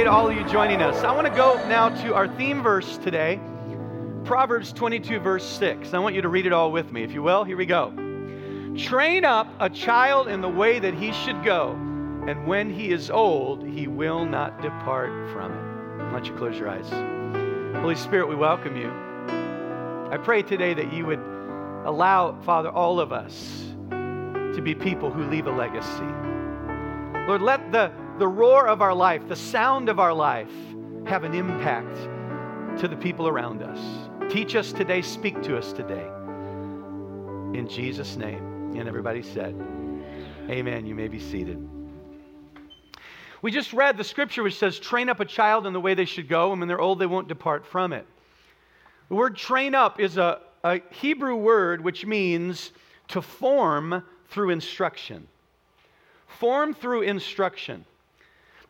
appreciate all of you joining us. I want to go now to our theme verse today, Proverbs 22, verse 6. I want you to read it all with me, if you will. Here we go. Train up a child in the way that he should go, and when he is old, he will not depart from it. Why don't you close your eyes? Holy Spirit, we welcome you. I pray today that you would allow, Father, all of us to be people who leave a legacy. Lord, let the, the roar of our life, the sound of our life, have an impact to the people around us. Teach us today, speak to us today. In Jesus' name. And everybody said, Amen. You may be seated. We just read the scripture which says, train up a child in the way they should go, and when they're old, they won't depart from it. The word train up is a, a Hebrew word which means to form through instruction. Form through instruction.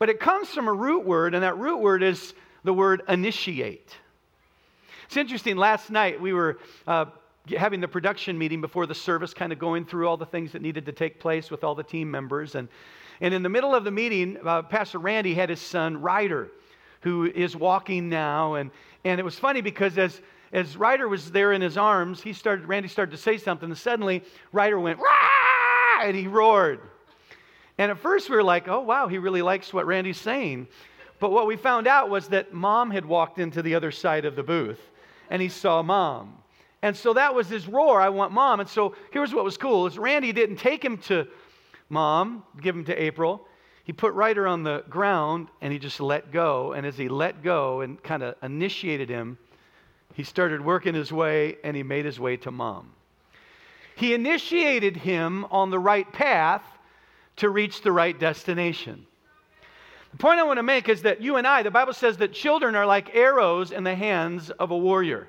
But it comes from a root word, and that root word is the word initiate. It's interesting. Last night we were uh, having the production meeting before the service, kind of going through all the things that needed to take place with all the team members. And, and in the middle of the meeting, uh, Pastor Randy had his son, Ryder, who is walking now. And, and it was funny because as, as Ryder was there in his arms, he started, Randy started to say something, and suddenly Ryder went, Rah! and he roared. And at first we were like, oh, wow, he really likes what Randy's saying. But what we found out was that mom had walked into the other side of the booth and he saw mom. And so that was his roar, I want mom. And so here's what was cool is Randy didn't take him to mom, give him to April. He put Ryder on the ground and he just let go. And as he let go and kind of initiated him, he started working his way and he made his way to mom. He initiated him on the right path to reach the right destination. The point I want to make is that you and I, the Bible says that children are like arrows in the hands of a warrior.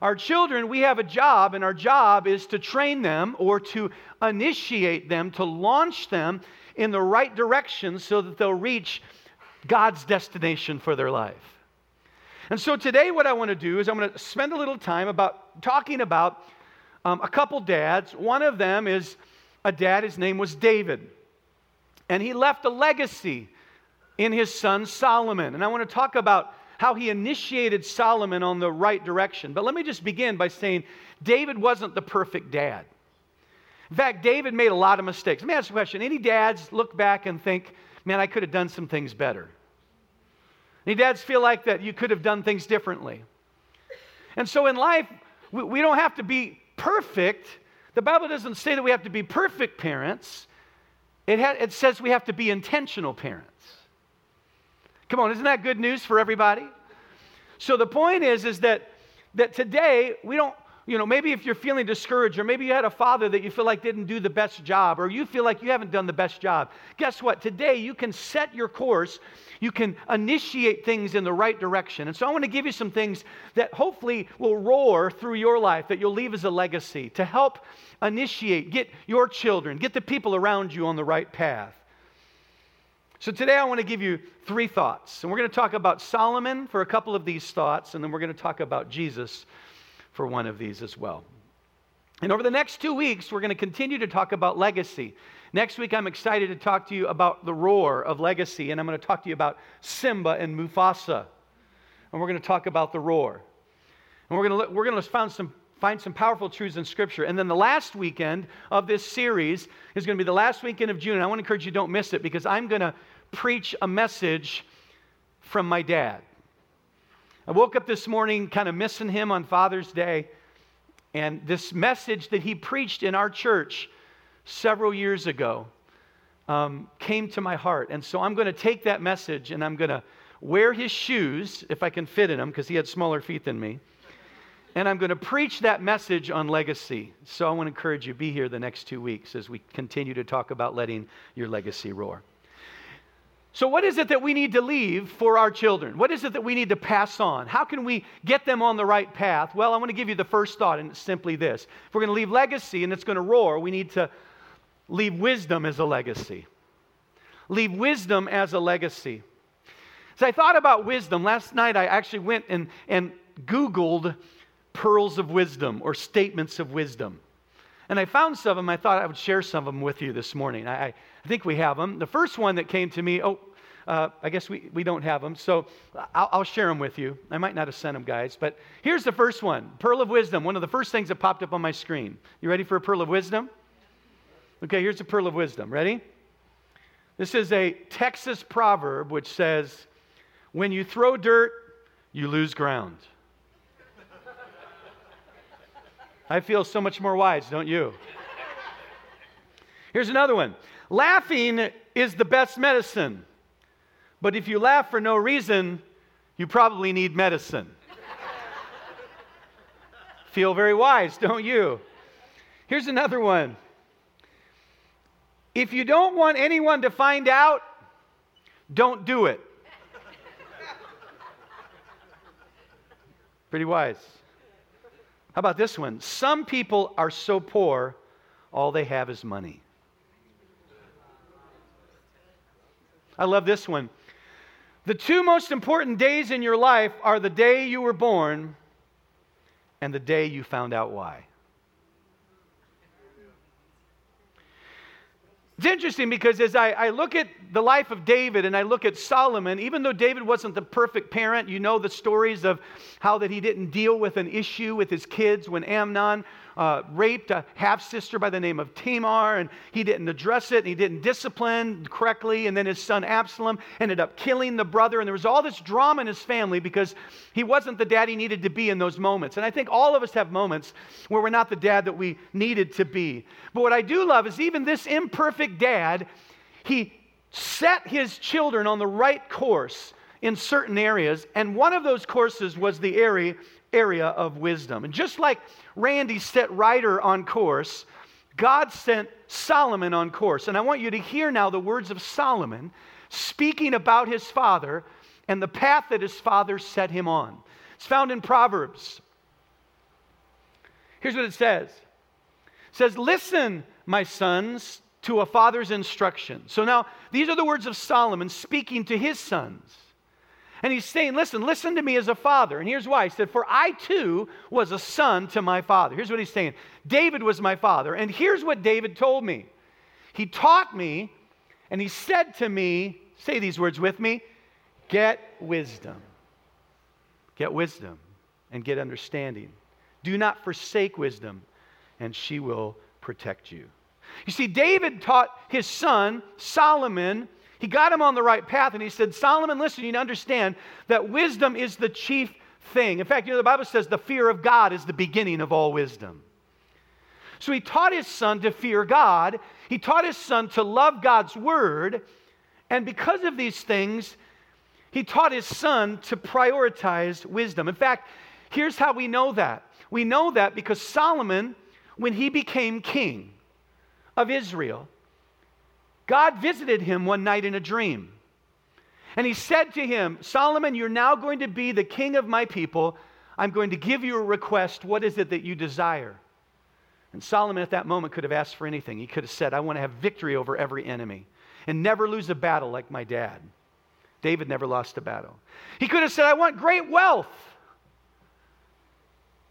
Our children, we have a job, and our job is to train them or to initiate them, to launch them in the right direction so that they'll reach God's destination for their life. And so today, what I want to do is I'm going to spend a little time about talking about um, a couple dads. One of them is a dad, his name was David. And he left a legacy in his son Solomon. And I want to talk about how he initiated Solomon on the right direction. But let me just begin by saying David wasn't the perfect dad. In fact, David made a lot of mistakes. Let me ask you a question. Any dads look back and think, man, I could have done some things better? Any dads feel like that you could have done things differently? And so in life, we don't have to be perfect, the Bible doesn't say that we have to be perfect parents, it, ha- it says we have to be intentional parents. Come on, isn't that good news for everybody? So the point is, is that, that today we don't, you know, maybe if you're feeling discouraged, or maybe you had a father that you feel like didn't do the best job, or you feel like you haven't done the best job. Guess what? Today you can set your course, you can initiate things in the right direction. And so I want to give you some things that hopefully will roar through your life, that you'll leave as a legacy to help initiate, get your children, get the people around you on the right path. So today I want to give you three thoughts. And we're going to talk about Solomon for a couple of these thoughts, and then we're going to talk about Jesus for one of these as well. And over the next two weeks, we're going to continue to talk about legacy. Next week, I'm excited to talk to you about the roar of legacy, and I'm going to talk to you about Simba and Mufasa. And we're going to talk about the roar. And we're going to, we're going to find some, find some powerful truths in Scripture. And then the last weekend of this series is going to be the last weekend of June. And I want to encourage you don't miss it because I'm going to preach a message from my dad. I woke up this morning kind of missing him on Father's Day, and this message that he preached in our church several years ago um, came to my heart. And so I'm going to take that message and I'm going to wear his shoes, if I can fit in them, because he had smaller feet than me. And I'm going to preach that message on legacy. So I want to encourage you, to be here the next two weeks as we continue to talk about letting your legacy roar. So, what is it that we need to leave for our children? What is it that we need to pass on? How can we get them on the right path? Well, I want to give you the first thought, and it's simply this. If we're going to leave legacy and it's going to roar, we need to leave wisdom as a legacy. Leave wisdom as a legacy. As I thought about wisdom, last night I actually went and, and Googled pearls of wisdom or statements of wisdom. And I found some of them. I thought I would share some of them with you this morning. I, I think we have them. The first one that came to me, oh, Uh, I guess we, we don't have them, so I'll, I'll share them with you. I might not have sent them, guys, but here's the first one Pearl of Wisdom, one of the first things that popped up on my screen. You ready for a Pearl of Wisdom? Okay, here's a Pearl of Wisdom. Ready? This is a Texas proverb which says, When you throw dirt, you lose ground. I feel so much more wise, don't you? Here's another one Laughing is the best medicine. But if you laugh for no reason, you probably need medicine. Feel very wise, don't you? Here's another one. If you don't want anyone to find out, don't do it. Pretty wise. How about this one? Some people are so poor, all they have is money. I love this one. The two most important days in your life are the day you were born and the day you found out why. It's interesting because as I, I, look at the life of David and I look at Solomon, even though David wasn't the perfect parent, you know the stories of how that he didn't deal with an issue with his kids when Amnon uh, raped a half sister by the name of Tamar, and he didn't address it, and he didn't discipline correctly. And then his son Absalom ended up killing the brother, and there was all this drama in his family because he wasn't the dad he needed to be in those moments. And I think all of us have moments where we're not the dad that we needed to be. But what I do love is even this imperfect dad, he set his children on the right course in certain areas, and one of those courses was the area area of wisdom. And just like Randy set Ryder on course, God sent Solomon on course. And I want you to hear now the words of Solomon speaking about his father and the path that his father set him on. It's found in Proverbs. Here's what it says. It says, "Listen, my sons, to a father's instruction." So now these are the words of Solomon speaking to his sons. And he's saying, Listen, listen to me as a father. And here's why. He said, For I too was a son to my father. Here's what he's saying David was my father. And here's what David told me He taught me, and he said to me, Say these words with me get wisdom. Get wisdom and get understanding. Do not forsake wisdom, and she will protect you. You see, David taught his son, Solomon, he got him on the right path and he said, Solomon, listen, you need to understand that wisdom is the chief thing. In fact, you know, the Bible says the fear of God is the beginning of all wisdom. So he taught his son to fear God, he taught his son to love God's word, and because of these things, he taught his son to prioritize wisdom. In fact, here's how we know that. We know that because Solomon, when he became king of Israel, God visited him one night in a dream. And he said to him, Solomon, you're now going to be the king of my people. I'm going to give you a request. What is it that you desire? And Solomon at that moment could have asked for anything. He could have said, I want to have victory over every enemy and never lose a battle like my dad. David never lost a battle. He could have said, I want great wealth.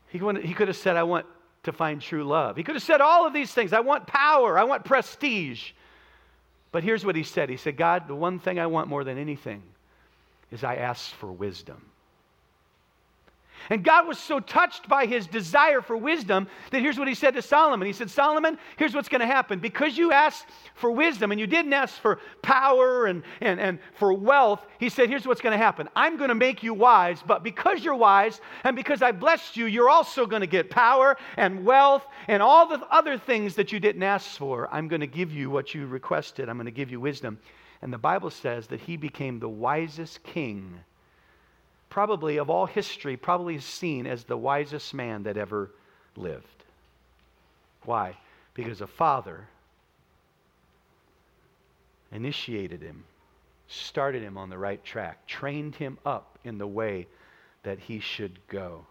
He, could have said, I want to find true love. He could have said all of these things. I want power. I want prestige. But here's what he said He said, God, the one thing I want more than anything is I ask for wisdom. And God was so touched by his desire for wisdom that here's what he said to Solomon. He said, Solomon, here's what's going to happen. Because you asked for wisdom and you didn't ask for power and, and, and for wealth, he said, here's what's going to happen. I'm going to make you wise, but because you're wise and because I blessed you, you're also going to get power and wealth and all the other things that you didn't ask for. I'm going to give you what you requested. I'm going to give you wisdom. And the Bible says that he became the wisest king probably of all history, probably seen as the wisest man that ever lived. Why? Because a father initiated him, started him on the right track, trained him up in the way that he should go.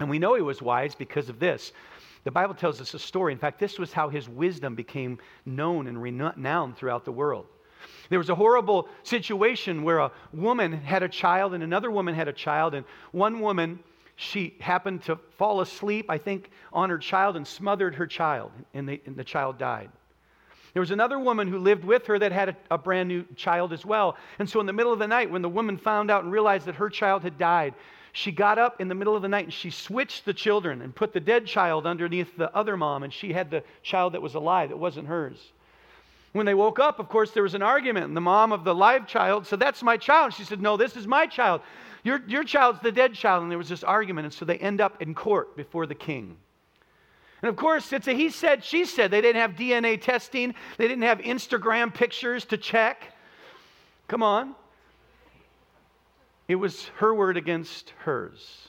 And we know he was wise because of this. The Bible tells us a story. In fact, this was how his wisdom became known and renowned throughout the world. There was a horrible situation where a woman had a child and another woman had a child, and one woman, she happened to fall asleep, I think, on her child and smothered her child, and the, and the child died. There was another woman who lived with her that had a, a, brand new child as well. And so, in the middle of the night, when the woman found out and realized that her child had died, she got up in the middle of the night and she switched the children and put the dead child underneath the other mom, and she had the child that was alive, that wasn't hers. When they woke up, of course, there was an argument, and the mom of the live child said, That's my child. She said, No, this is my child. Your, your child's the dead child. And there was this argument, and so they end up in court before the king. And of course, it's a he said, she said. They didn't have DNA testing, they didn't have Instagram pictures to check. Come on. It was her word against hers.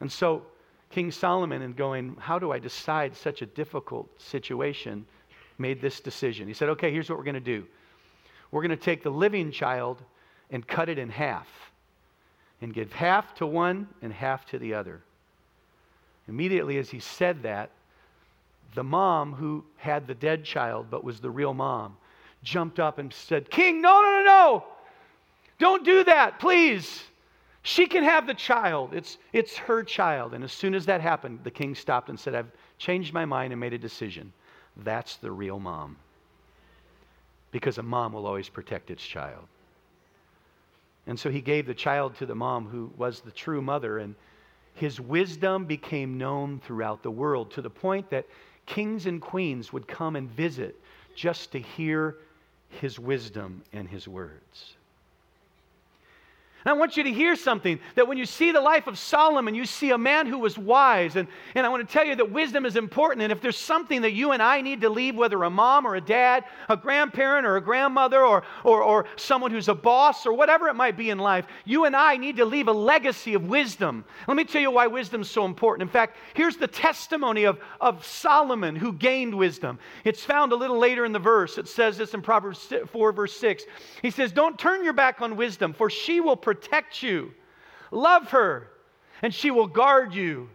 And so, King Solomon, in going, How do I decide such a difficult situation? Made this decision. He said, Okay, here's what we're going to do we're going to take the living child and cut it in half, and give half to one and half to the other. Immediately, as he said that, the mom who had the dead child but was the real mom jumped up and said, King, no, no, no, no. Don't do that, please. She can have the child. It's, it's her child. And as soon as that happened, the king stopped and said, I've changed my mind and made a decision. That's the real mom. Because a mom will always protect its child. And so he gave the child to the mom who was the true mother, and his wisdom became known throughout the world to the point that kings and queens would come and visit just to hear his wisdom and his words. And I want you to hear something that when you see the life of Solomon, you see a man who was wise. And, and I want to tell you that wisdom is important. And if there's something that you and I need to leave, whether a mom or a dad, a grandparent or a grandmother, or, or, or someone who's a boss or whatever it might be in life, you and I need to leave a legacy of wisdom. Let me tell you why wisdom is so important. In fact, here's the testimony of, of Solomon who gained wisdom. It's found a little later in the verse. It says this in Proverbs 4, verse 6. He says, Don't turn your back on wisdom, for she will protect you. Love her, and she will guard you.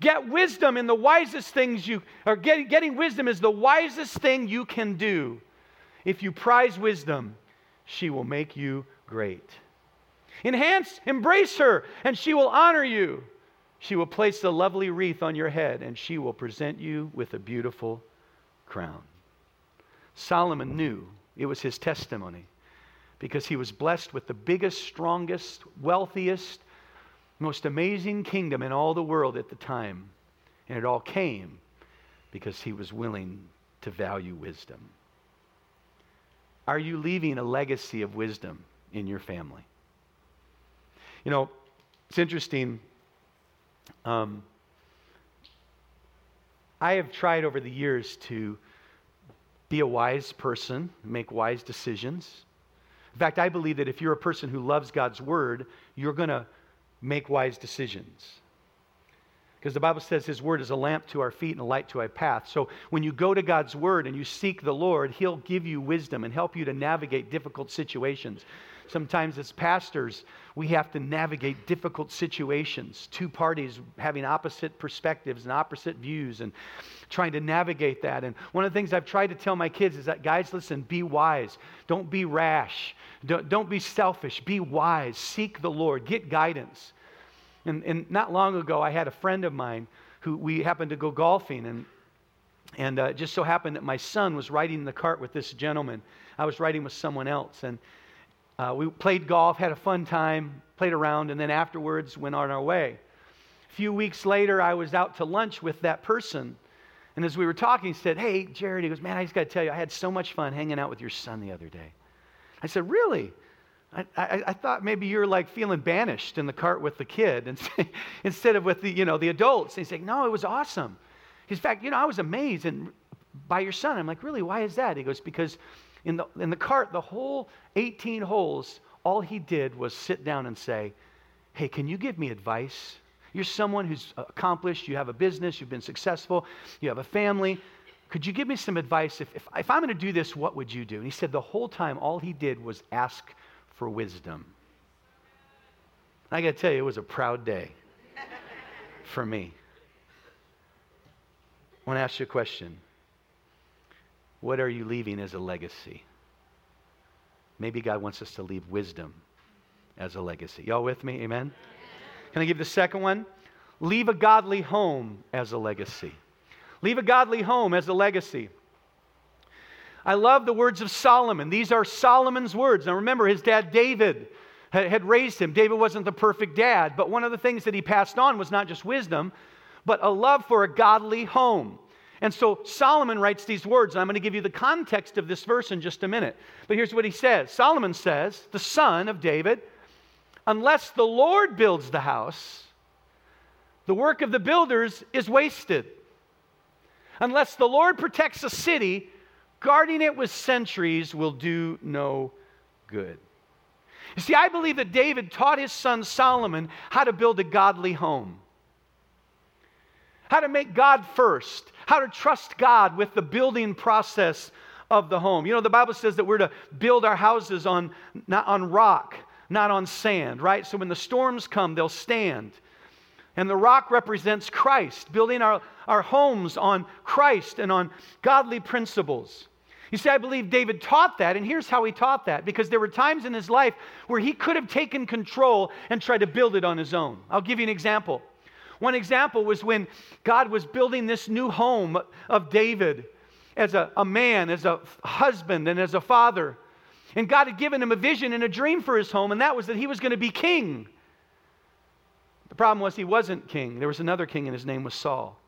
Get wisdom in the wisest things you, or getting, getting wisdom is the wisest thing you can do. If you prize wisdom, she will make you great. Enhance, embrace her, and she will honor you. She will place a lovely wreath on your head, and she will present you with a beautiful crown. Solomon knew it was his testimony because he was blessed with the biggest, strongest, wealthiest, most amazing kingdom in all the world at the time. And it all came because he was willing to value wisdom. Are you leaving a legacy of wisdom in your family? You know, it's interesting. Um, I have tried over the years to be a wise person, make wise decisions. In fact, I believe that if you're a person who loves God's word, you're going to make wise decisions. Because the Bible says His Word is a lamp to our feet and a light to our path. So when you go to God's Word and you seek the Lord, He'll give you wisdom and help you to navigate difficult situations. Sometimes, as pastors, we have to navigate difficult situations, two parties having opposite perspectives and opposite views, and trying to navigate that. And one of the things I've tried to tell my kids is that, guys, listen, be wise. Don't be rash. Don't, don't be selfish. Be wise. Seek the Lord. Get guidance. And, and not long ago, I had a friend of mine who we happened to go golfing, and, and uh, it just so happened that my son was riding in the cart with this gentleman. I was riding with someone else. And uh, we played golf, had a fun time, played around, and then afterwards went on our way. A few weeks later, I was out to lunch with that person. And as we were talking, he said, Hey, Jared, he goes, Man, I just got to tell you, I had so much fun hanging out with your son the other day. I said, Really? I, I, I, thought maybe you're like feeling banished in the cart with the kid instead of with the, you know, the adults. And he's like, no, it was awesome. In fact, you know, I was amazed and by your son. I'm like, really, why is that? He goes, because in the, in the cart, the whole 18 holes, all he did was sit down and say, hey, can you give me advice? You're someone who's accomplished, you have a business, you've been successful, you have a family. Could you give me some advice? If, if, if I'm going to do this, what would you do? And he said the whole time, all he did was ask for wisdom. I got to tell you, it was a proud day for me. I want to ask you a question. What are you leaving as a legacy? Maybe God wants us to leave wisdom as a legacy. Y'all with me? Amen? Can I give the second one? Leave a godly home as a legacy. Leave a godly home as a legacy. I love the words of Solomon. These are Solomon's words. Now remember, his dad David had raised him. David wasn't the perfect dad, but one of the things that he passed on was not just wisdom, but a love for a godly home. And so Solomon writes these words, and I'm going to give you the context of this verse in just a minute. But here's what he says Solomon says, the son of David, unless the Lord builds the house, the work of the builders is wasted. Unless the Lord protects a city, guarding it with sentries will do no good. You see, I believe that David taught his son Solomon how to build a godly home, how to make God first, how to trust God with the building process of the home. You know, the Bible says that we're to build our houses on, not on rock, not on sand, right? So when the storms come, they'll stand. And the rock represents Christ, building our, our homes on Christ and on godly principles. You see, I believe David taught that, and here's how he taught that because there were times in his life where he could have taken control and tried to build it on his own. I'll give you an example. One example was when God was building this new home of David as a, a man, as a husband, and as a father. And God had given him a vision and a dream for his home, and that was that he was going to be king. The problem was he wasn't king. There was another king, and his name was Saul.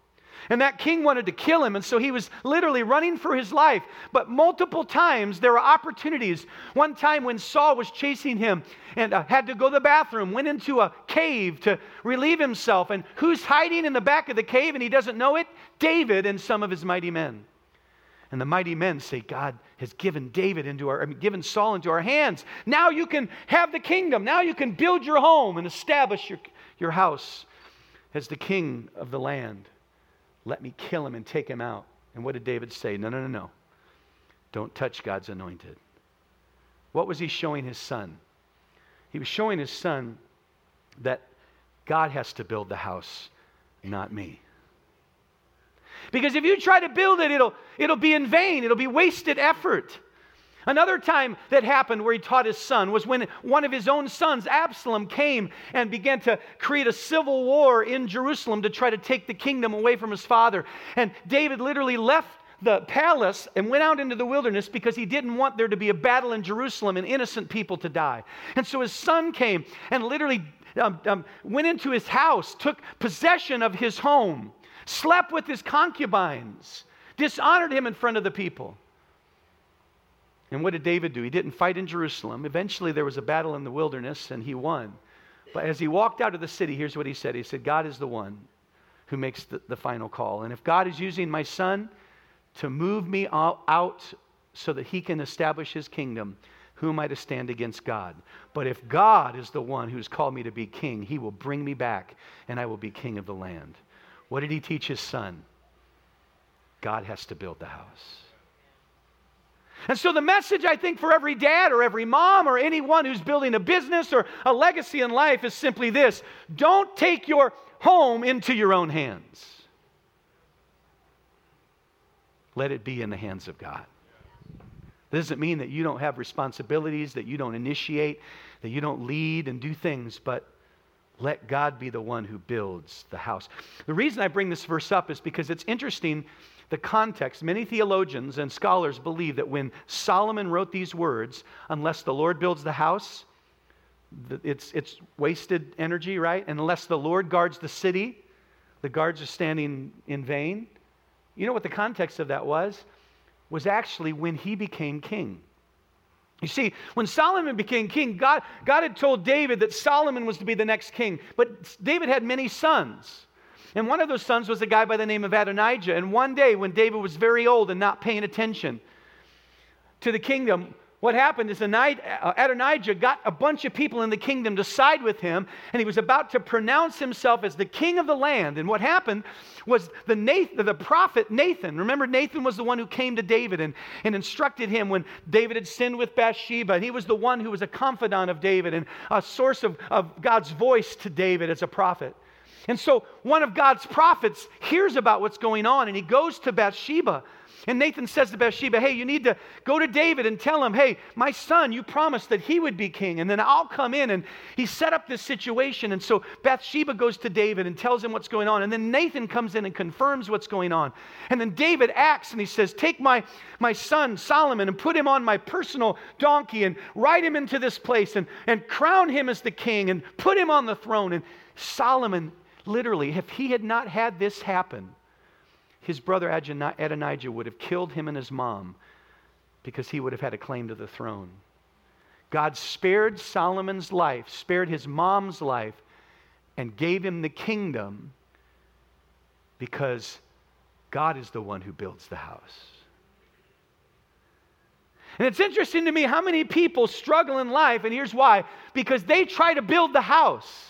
And that king wanted to kill him, and so he was literally running for his life. But multiple times there were opportunities. One time when Saul was chasing him and uh, had to go to the bathroom, went into a cave to relieve himself. And who's hiding in the back of the cave and he doesn't know it? David and some of his mighty men. And the mighty men say, God has given David into our, I mean, given Saul into our hands. Now you can have the kingdom. Now you can build your home and establish your, your house as the king of the land. Let me kill him and take him out. And what did David say? No, no, no, no. Don't touch God's anointed. What was he showing his son? He was showing his son that God has to build the house, not me. Because if you try to build it, it'll, it'll be in vain, it'll be wasted effort. Another time that happened where he taught his son was when one of his own sons, Absalom, came and began to create a civil war in Jerusalem to try to take the kingdom away from his father. And David literally left the palace and went out into the wilderness because he didn't want there to be a battle in Jerusalem and innocent people to die. And so his son came and literally um, um, went into his house, took possession of his home, slept with his concubines, dishonored him in front of the people. And what did David do? He didn't fight in Jerusalem. Eventually, there was a battle in the wilderness, and he won. But as he walked out of the city, here's what he said He said, God is the one who makes the, the final call. And if God is using my son to move me out so that he can establish his kingdom, who am I to stand against God? But if God is the one who's called me to be king, he will bring me back, and I will be king of the land. What did he teach his son? God has to build the house. And so, the message I think for every dad or every mom or anyone who's building a business or a legacy in life is simply this don't take your home into your own hands. Let it be in the hands of God. This doesn't mean that you don't have responsibilities, that you don't initiate, that you don't lead and do things, but let God be the one who builds the house. The reason I bring this verse up is because it's interesting the context, many theologians and scholars believe that when Solomon wrote these words, unless the Lord builds the house, it's, it's wasted energy, right? Unless the Lord guards the city, the guards are standing in vain. You know what the context of that was? Was actually when he became king. You see, when Solomon became king, God, God had told David that Solomon was to be the next king, but David had many sons. And one of those sons was a guy by the name of Adonijah. And one day, when David was very old and not paying attention to the kingdom, what happened is uh, Adonijah got a bunch of people in the kingdom to side with him, and he was about to pronounce himself as the king of the land. And what happened was the, Nathan, the prophet Nathan, remember Nathan was the one who came to David and, and instructed him when David had sinned with Bathsheba. And he was the one who was a confidant of David and a source of, of God's voice to David as a prophet. And so one of God's prophets hears about what's going on and he goes to Bathsheba and Nathan says to Bathsheba, Hey, you need to go to David and tell him, Hey, my son, you promised that he would be king, and then I'll come in. And he set up this situation. And so Bathsheba goes to David and tells him what's going on. And then Nathan comes in and confirms what's going on. And then David acts and he says, Take my, my son Solomon and put him on my personal donkey and ride him into this place and, and crown him as the king and put him on the throne. And Solomon, literally, if he had not had this happen, his brother Adonijah would have killed him and his mom because he would have had a claim to the throne. God spared Solomon's life, spared his mom's life, and gave him the kingdom because God is the one who builds the house. And it's interesting to me how many people struggle in life, and here's why because they try to build the house.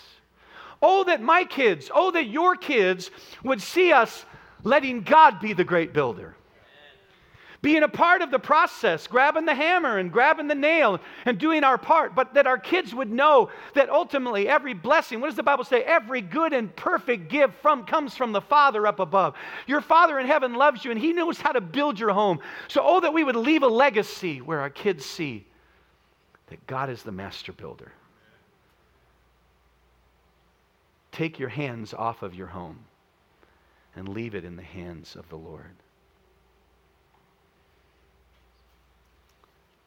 Oh, that my kids, oh, that your kids would see us letting God be the great builder. Being a part of the process, grabbing the hammer and grabbing the nail and doing our part, but that our kids would know that ultimately every blessing, what does the Bible say? Every good and perfect gift from comes from the Father up above. Your Father in heaven loves you and He knows how to build your home. So, oh, that we would leave a legacy where our kids see that God is the master builder. Take your hands off of your home and leave it in the hands of the Lord.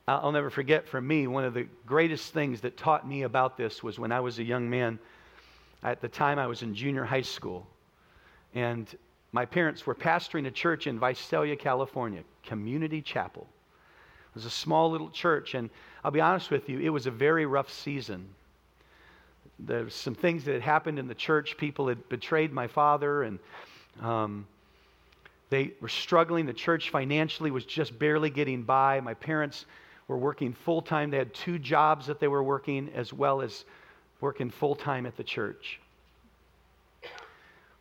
I'll never forget for me, one of the greatest things that taught me about this was when I was a young man. At the time, I was in junior high school. And my parents were pastoring a church in Visalia, California, Community Chapel. It was a small little church. And I'll be honest with you, it was a very rough season. There's some things that had happened in the church. People had betrayed my father, and um, they were struggling. The church financially was just barely getting by. My parents were working full time. They had two jobs that they were working, as well as working full time at the church.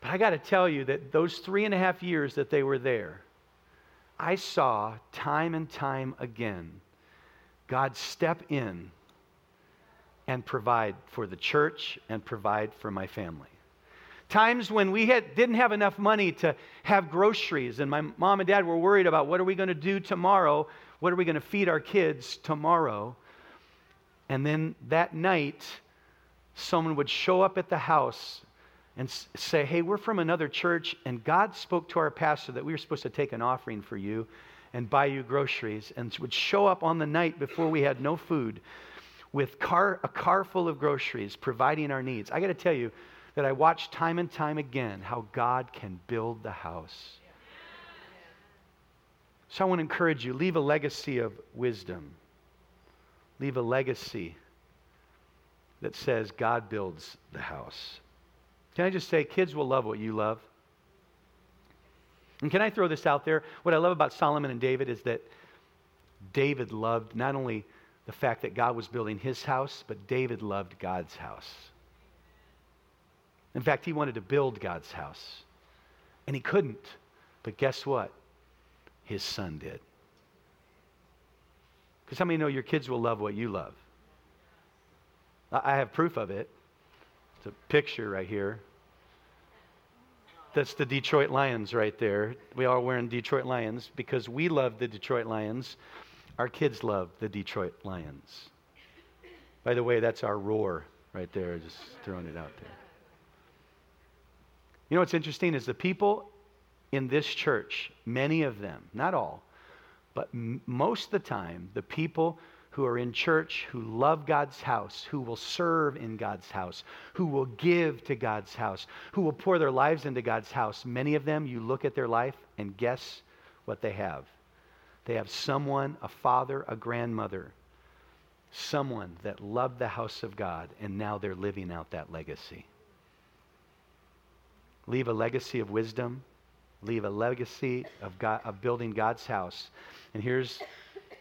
But I got to tell you that those three and a half years that they were there, I saw time and time again God step in and provide for the church and provide for my family. Times when we had, didn't have enough money to have groceries, and my mom and dad were worried about what are we going to do tomorrow? What are we going to feed our kids tomorrow? And then that night, someone would show up at the house and say, Hey, we're from another church, and God spoke to our pastor that we were supposed to take an offering for you and buy you groceries, and would show up on the night before we had no food with car, a car full of groceries, providing our needs. I got to tell you, that I watch time and time again how God can build the house. So I want to encourage you leave a legacy of wisdom, leave a legacy that says God builds the house. Can I just say, kids will love what you love? And can I throw this out there? What I love about Solomon and David is that David loved not only the fact that God was building his house, but David loved God's house. In fact, he wanted to build God's house, and he couldn't. But guess what? His son did. Because how many know your kids will love what you love? I have proof of it. It's a picture right here. That's the Detroit Lions right there. We are wearing Detroit Lions because we love the Detroit Lions. Our kids love the Detroit Lions. By the way, that's our roar right there, just throwing it out there. You know what's interesting is the people in this church, many of them, not all, but m- most of the time, the people who are in church, who love God's house, who will serve in God's house, who will give to God's house, who will pour their lives into God's house, many of them, you look at their life and guess what they have. They have someone, a father, a grandmother, someone that loved the house of God, and now they're living out that legacy. Leave a legacy of wisdom. Leave a legacy of, God, of building God's house. And here's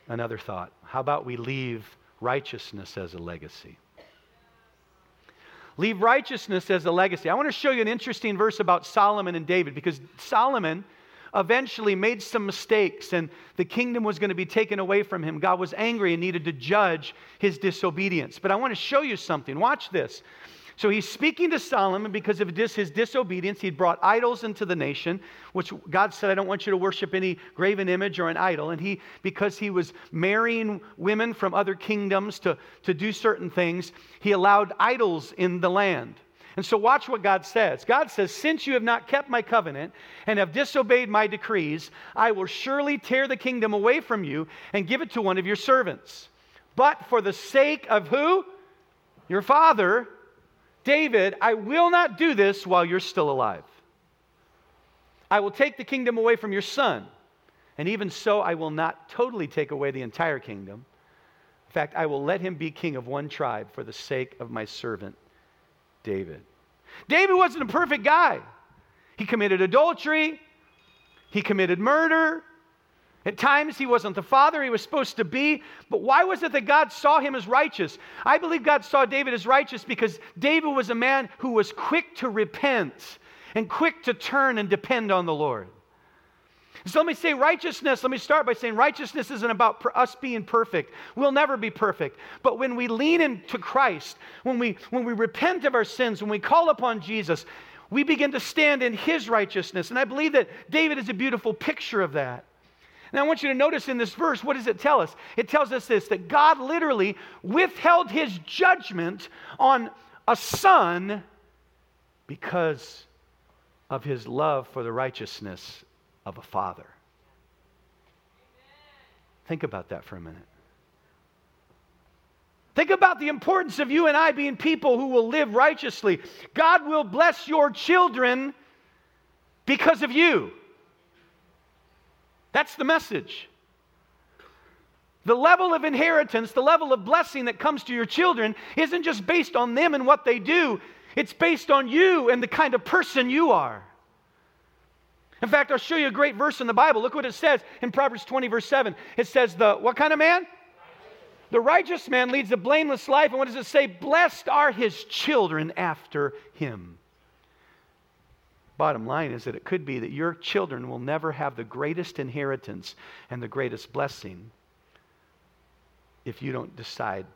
another thought. How about we leave righteousness as a legacy? Leave righteousness as a legacy. I want to show you an interesting verse about Solomon and David because Solomon eventually made some mistakes and the kingdom was going to be taken away from him. God was angry and needed to judge his disobedience. But I want to show you something. Watch this. So he's speaking to Solomon because of his disobedience. He'd brought idols into the nation, which God said, I don't want you to worship any graven image or an idol. And he, because he was marrying women from other kingdoms to, to do certain things, he allowed idols in the land. And so, watch what God says. God says, Since you have not kept my covenant and have disobeyed my decrees, I will surely tear the kingdom away from you and give it to one of your servants. But for the sake of who? Your father, David, I will not do this while you're still alive. I will take the kingdom away from your son. And even so, I will not totally take away the entire kingdom. In fact, I will let him be king of one tribe for the sake of my servant David. David wasn't a perfect guy. He committed adultery, he committed murder, at times, he wasn't the father he was supposed to be, but why was it that God saw him as righteous? I believe God saw David as righteous because David was a man who was quick to repent and quick to turn and depend on the Lord. So let me say righteousness. Let me start by saying righteousness isn't about us being perfect. We'll never be perfect. But when we lean into Christ, when we, when we repent of our sins, when we call upon Jesus, we begin to stand in his righteousness. And I believe that David is a beautiful picture of that. Now, I want you to notice in this verse, what does it tell us? It tells us this that God literally withheld his judgment on a son because of his love for the righteousness of a father. Think about that for a minute. Think about the importance of you and I being people who will live righteously. God will bless your children because of you. That's the message. The level of inheritance, the level of blessing that comes to your children isn't just based on them and what they do, it's based on you and the kind of person you are. In fact, I'll show you a great verse in the Bible. Look what it says in Proverbs 20, verse 7. It says, The what kind of man? The righteous man leads a blameless life. And what does it say? Blessed are his children after him. Bottom line is that it could be that your children will never have the greatest inheritance and the greatest blessing if you don't decide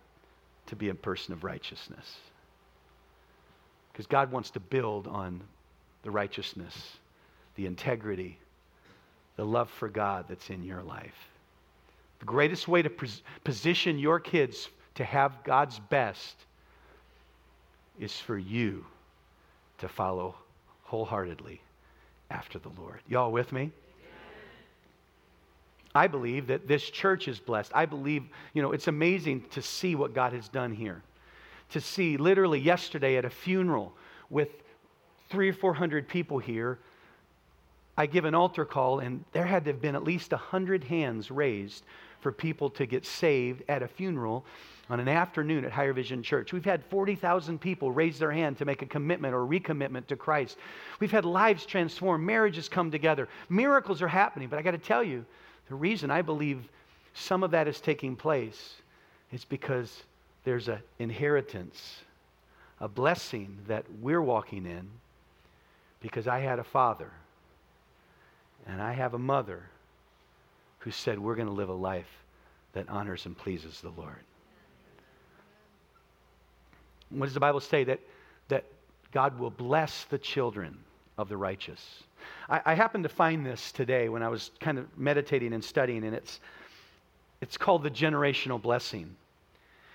to be a person of righteousness. Because God wants to build on the righteousness, the integrity, the love for God that's in your life. The greatest way to pos- position your kids to have God's best is for you to follow wholeheartedly after the Lord. Y'all with me? I believe that this church is blessed. I believe, you know, it's amazing to see what God has done here. To see literally yesterday at a funeral with three or four hundred people here, I give an altar call, and there had to have been at least a hundred hands raised for people to get saved at a funeral on an afternoon at Higher Vision Church. We've had 40,000 people raise their hand to make a commitment or recommitment to Christ. We've had lives transformed, marriages come together, miracles are happening. But I got to tell you, the reason I believe some of that is taking place is because there's an inheritance, a blessing that we're walking in because I had a father and I have a mother who said, We're going to live a life that honors and pleases the Lord. What does the Bible say? That, that God will bless the children of the righteous. I, I happened to find this today when I was kind of meditating and studying, and it's, it's called the generational blessing.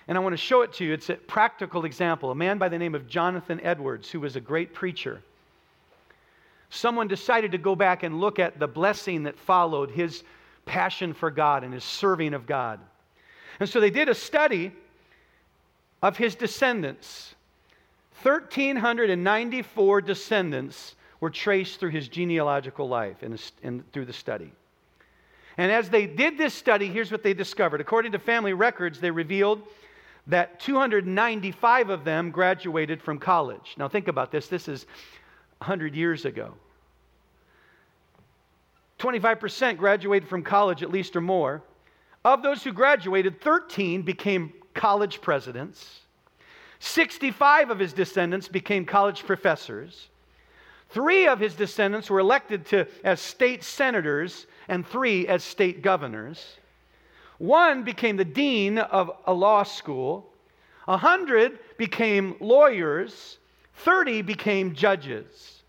And I want to show it to you. It's a practical example. A man by the name of Jonathan Edwards, who was a great preacher, someone decided to go back and look at the blessing that followed his passion for God and his serving of God. And so they did a study of his descendants. 1,394 descendants were traced through his genealogical life and through the study. And as they did this study, here's what they discovered. According to family records, they revealed that 295 of them graduated from college. Now, think about this. This is 100 years ago. 25% graduated from college, at least or more. Of those who graduated, 13 became college presidents. 65 of his descendants became college professors. Three of his descendants were elected to, as state senators, and three as state governors. One became the dean of a law school. A hundred became lawyers. 30 became judges.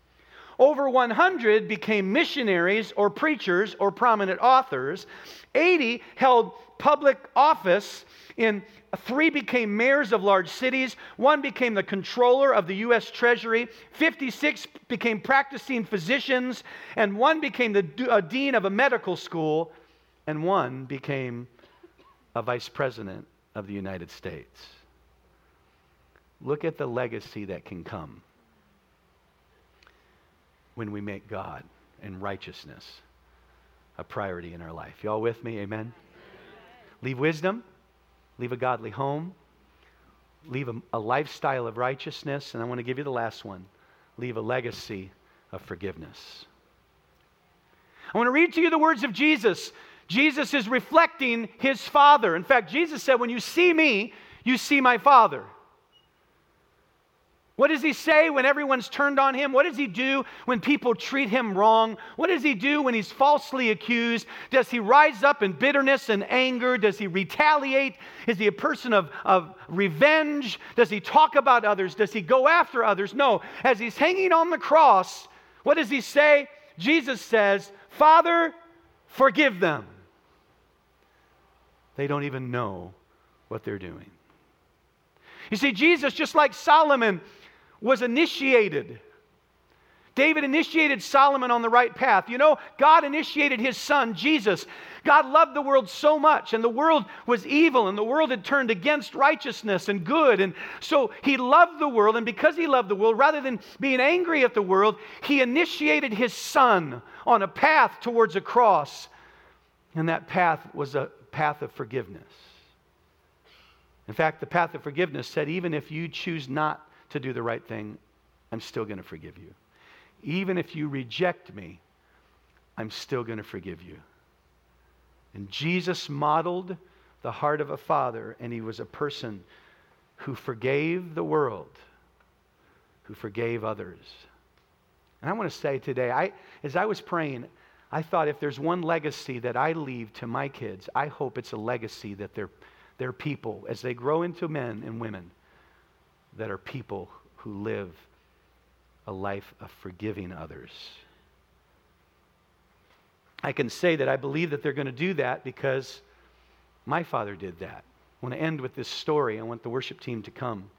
Over 100 became missionaries or preachers or prominent authors. 80 held public office in three became mayors of large cities, one became the controller of the U.S. Treasury, 56 became practicing physicians, and one became the uh, dean of a medical school, and one became a vice president of the United States. Look at the legacy that can come when we make God and righteousness a priority in our life. Y'all with me? Amen? Leave wisdom leave a godly home, leave a, a lifestyle of righteousness, and I want to give you the last one leave a legacy of forgiveness. I want to read to you the words of Jesus. Jesus is reflecting his Father. In fact, Jesus said, When you see me, you see my Father. What does he say when everyone's turned on him? What does he do when people treat him wrong? What does he do when he's falsely accused? Does he rise up in bitterness and anger? Does he retaliate? Is he a person of, of revenge? Does he talk about others? Does he go after others? No. As he's hanging on the cross, what does he say? Jesus says, Father, forgive them. They don't even know what they're doing. You see, Jesus, just like Solomon, was initiated. David initiated Solomon on the right path. You know, God initiated his son, Jesus. God loved the world so much, and the world was evil, and the world had turned against righteousness and good. And so he loved the world, and because he loved the world, rather than being angry at the world, he initiated his son on a path towards a cross. And that path was a path of forgiveness. In fact, the path of forgiveness said, even if you choose not to do the right thing, I'm still going to forgive you. Even if you reject me, I'm still going to forgive you. And Jesus modeled the heart of a father, and he was a person who forgave the world, who forgave others. And I want to say today, I, as I was praying, I thought if there's one legacy that I leave to my kids, I hope it's a legacy that their people, as they grow into men and women, that are people who live a life of forgiving others. I can say that I believe that they're going to do that because my father did that. I want to end with this story. I want the worship team to come.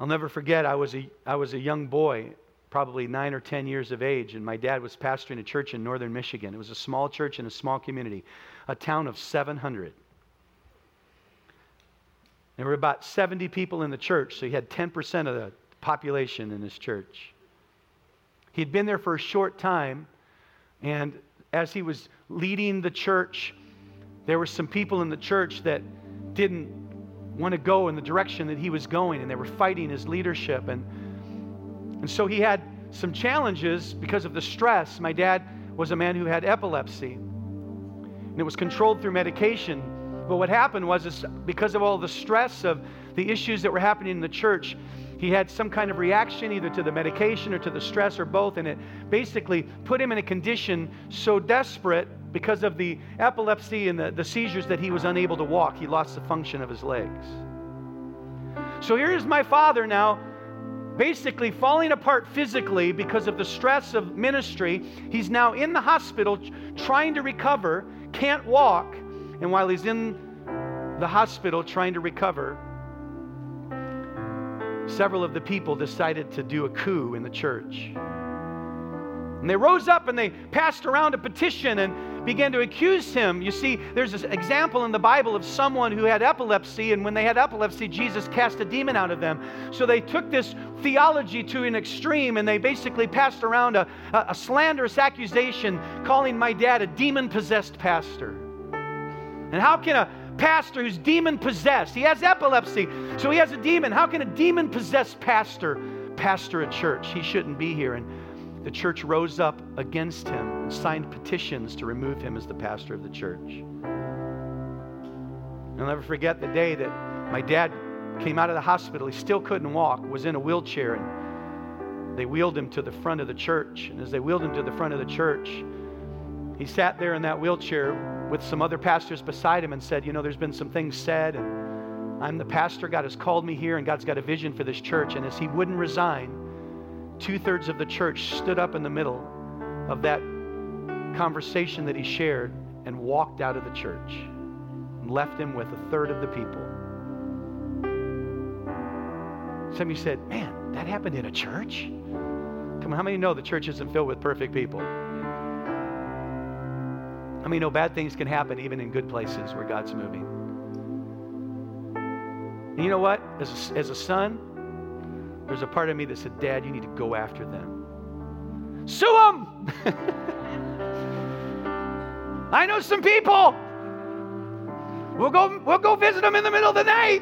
I'll never forget, I was a, I was a young boy, probably nine or 10 years of age, and my dad was pastoring a church in northern Michigan. It was a small church in a small community, a town of 700. There were about 70 people in the church, so he had 10% of the population in his church. He'd been there for a short time, and as he was leading the church, there were some people in the church that didn't want to go in the direction that he was going, and they were fighting his leadership. And, and so he had some challenges because of the stress. My dad was a man who had epilepsy, and it was controlled through medication. But what happened was, is because of all the stress of the issues that were happening in the church, he had some kind of reaction either to the medication or to the stress or both, and it basically put him in a condition so desperate because of the epilepsy and the, the seizures that he was unable to walk. He lost the function of his legs. So here is my father now, basically falling apart physically because of the stress of ministry. He's now in the hospital trying to recover, can't walk. And while he's in the hospital trying to recover, several of the people decided to do a coup in the church. And they rose up and they passed around a petition and began to accuse him. You see, there's this example in the Bible of someone who had epilepsy, and when they had epilepsy, Jesus cast a demon out of them. So they took this theology to an extreme and they basically passed around a, a, a slanderous accusation calling my dad a demon possessed pastor. And how can a pastor who's demon possessed, he has epilepsy, so he has a demon, how can a demon possessed pastor pastor a church? He shouldn't be here. And the church rose up against him and signed petitions to remove him as the pastor of the church. I'll never forget the day that my dad came out of the hospital. He still couldn't walk, was in a wheelchair, and they wheeled him to the front of the church. And as they wheeled him to the front of the church, he sat there in that wheelchair with some other pastors beside him and said, You know, there's been some things said, and I'm the pastor. God has called me here, and God's got a vision for this church. And as he wouldn't resign, two thirds of the church stood up in the middle of that conversation that he shared and walked out of the church and left him with a third of the people. Some of you said, Man, that happened in a church? Come on, how many know the church isn't filled with perfect people? How mean, no bad things can happen even in good places where God's moving? And you know what? As a, as a son, there's a part of me that said, Dad, you need to go after them. Sue them! I know some people. We'll go, we'll go visit them in the middle of the night.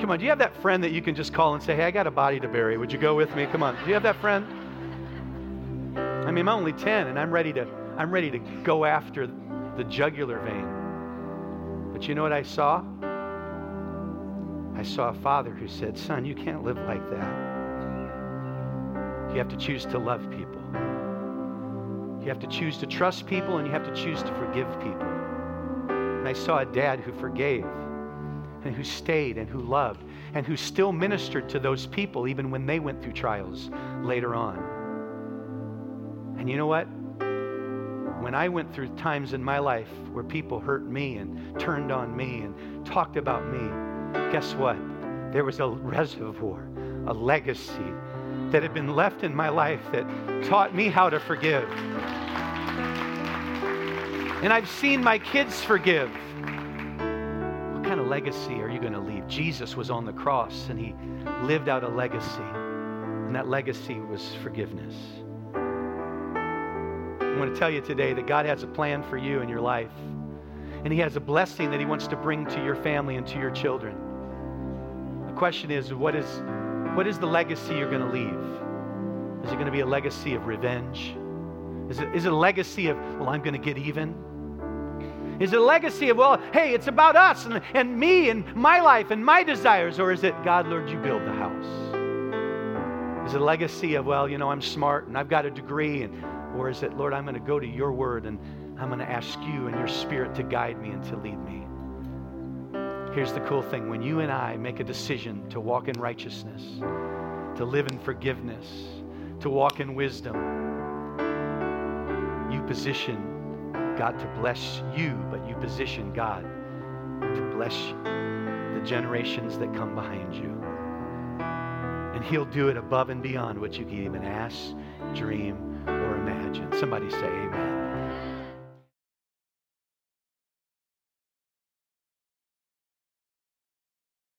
Come on, do you have that friend that you can just call and say, Hey, I got a body to bury. Would you go with me? Come on. Do you have that friend? I mean, I'm only 10 and I'm ready to I'm ready to go after the jugular vein. But you know what I saw? I saw a father who said, Son, you can't live like that. You have to choose to love people. You have to choose to trust people and you have to choose to forgive people. And I saw a dad who forgave and who stayed and who loved and who still ministered to those people even when they went through trials later on. And you know what? when I went through times in my life where people hurt me and turned on me and talked about me, guess what? There was a reservoir, a legacy that had been left in my life that taught me how to forgive. And I've seen my kids forgive. What kind of legacy are you going to leave? Jesus was on the cross and he lived out a legacy, and that legacy was forgiveness. Want to tell you today that God has a plan for you in your life. And He has a blessing that He wants to bring to your family and to your children. The question is what is, what is the legacy you're going to leave? Is it going to be a legacy of revenge? Is it, is it a legacy of, well, I'm going to get even? Is it a legacy of, well, hey, it's about us and, and me and my life and my desires? Or is it, God, Lord, you build the house? Is it a legacy of, well, you know, I'm smart and I've got a degree and or is it, Lord, I'm going to go to your word and I'm going to ask you and your spirit to guide me and to lead me? Here's the cool thing when you and I make a decision to walk in righteousness, to live in forgiveness, to walk in wisdom, you position God to bless you, but you position God to bless the generations that come behind you. And He'll do it above and beyond what you can even ask, dream, imagine. Somebody say amen.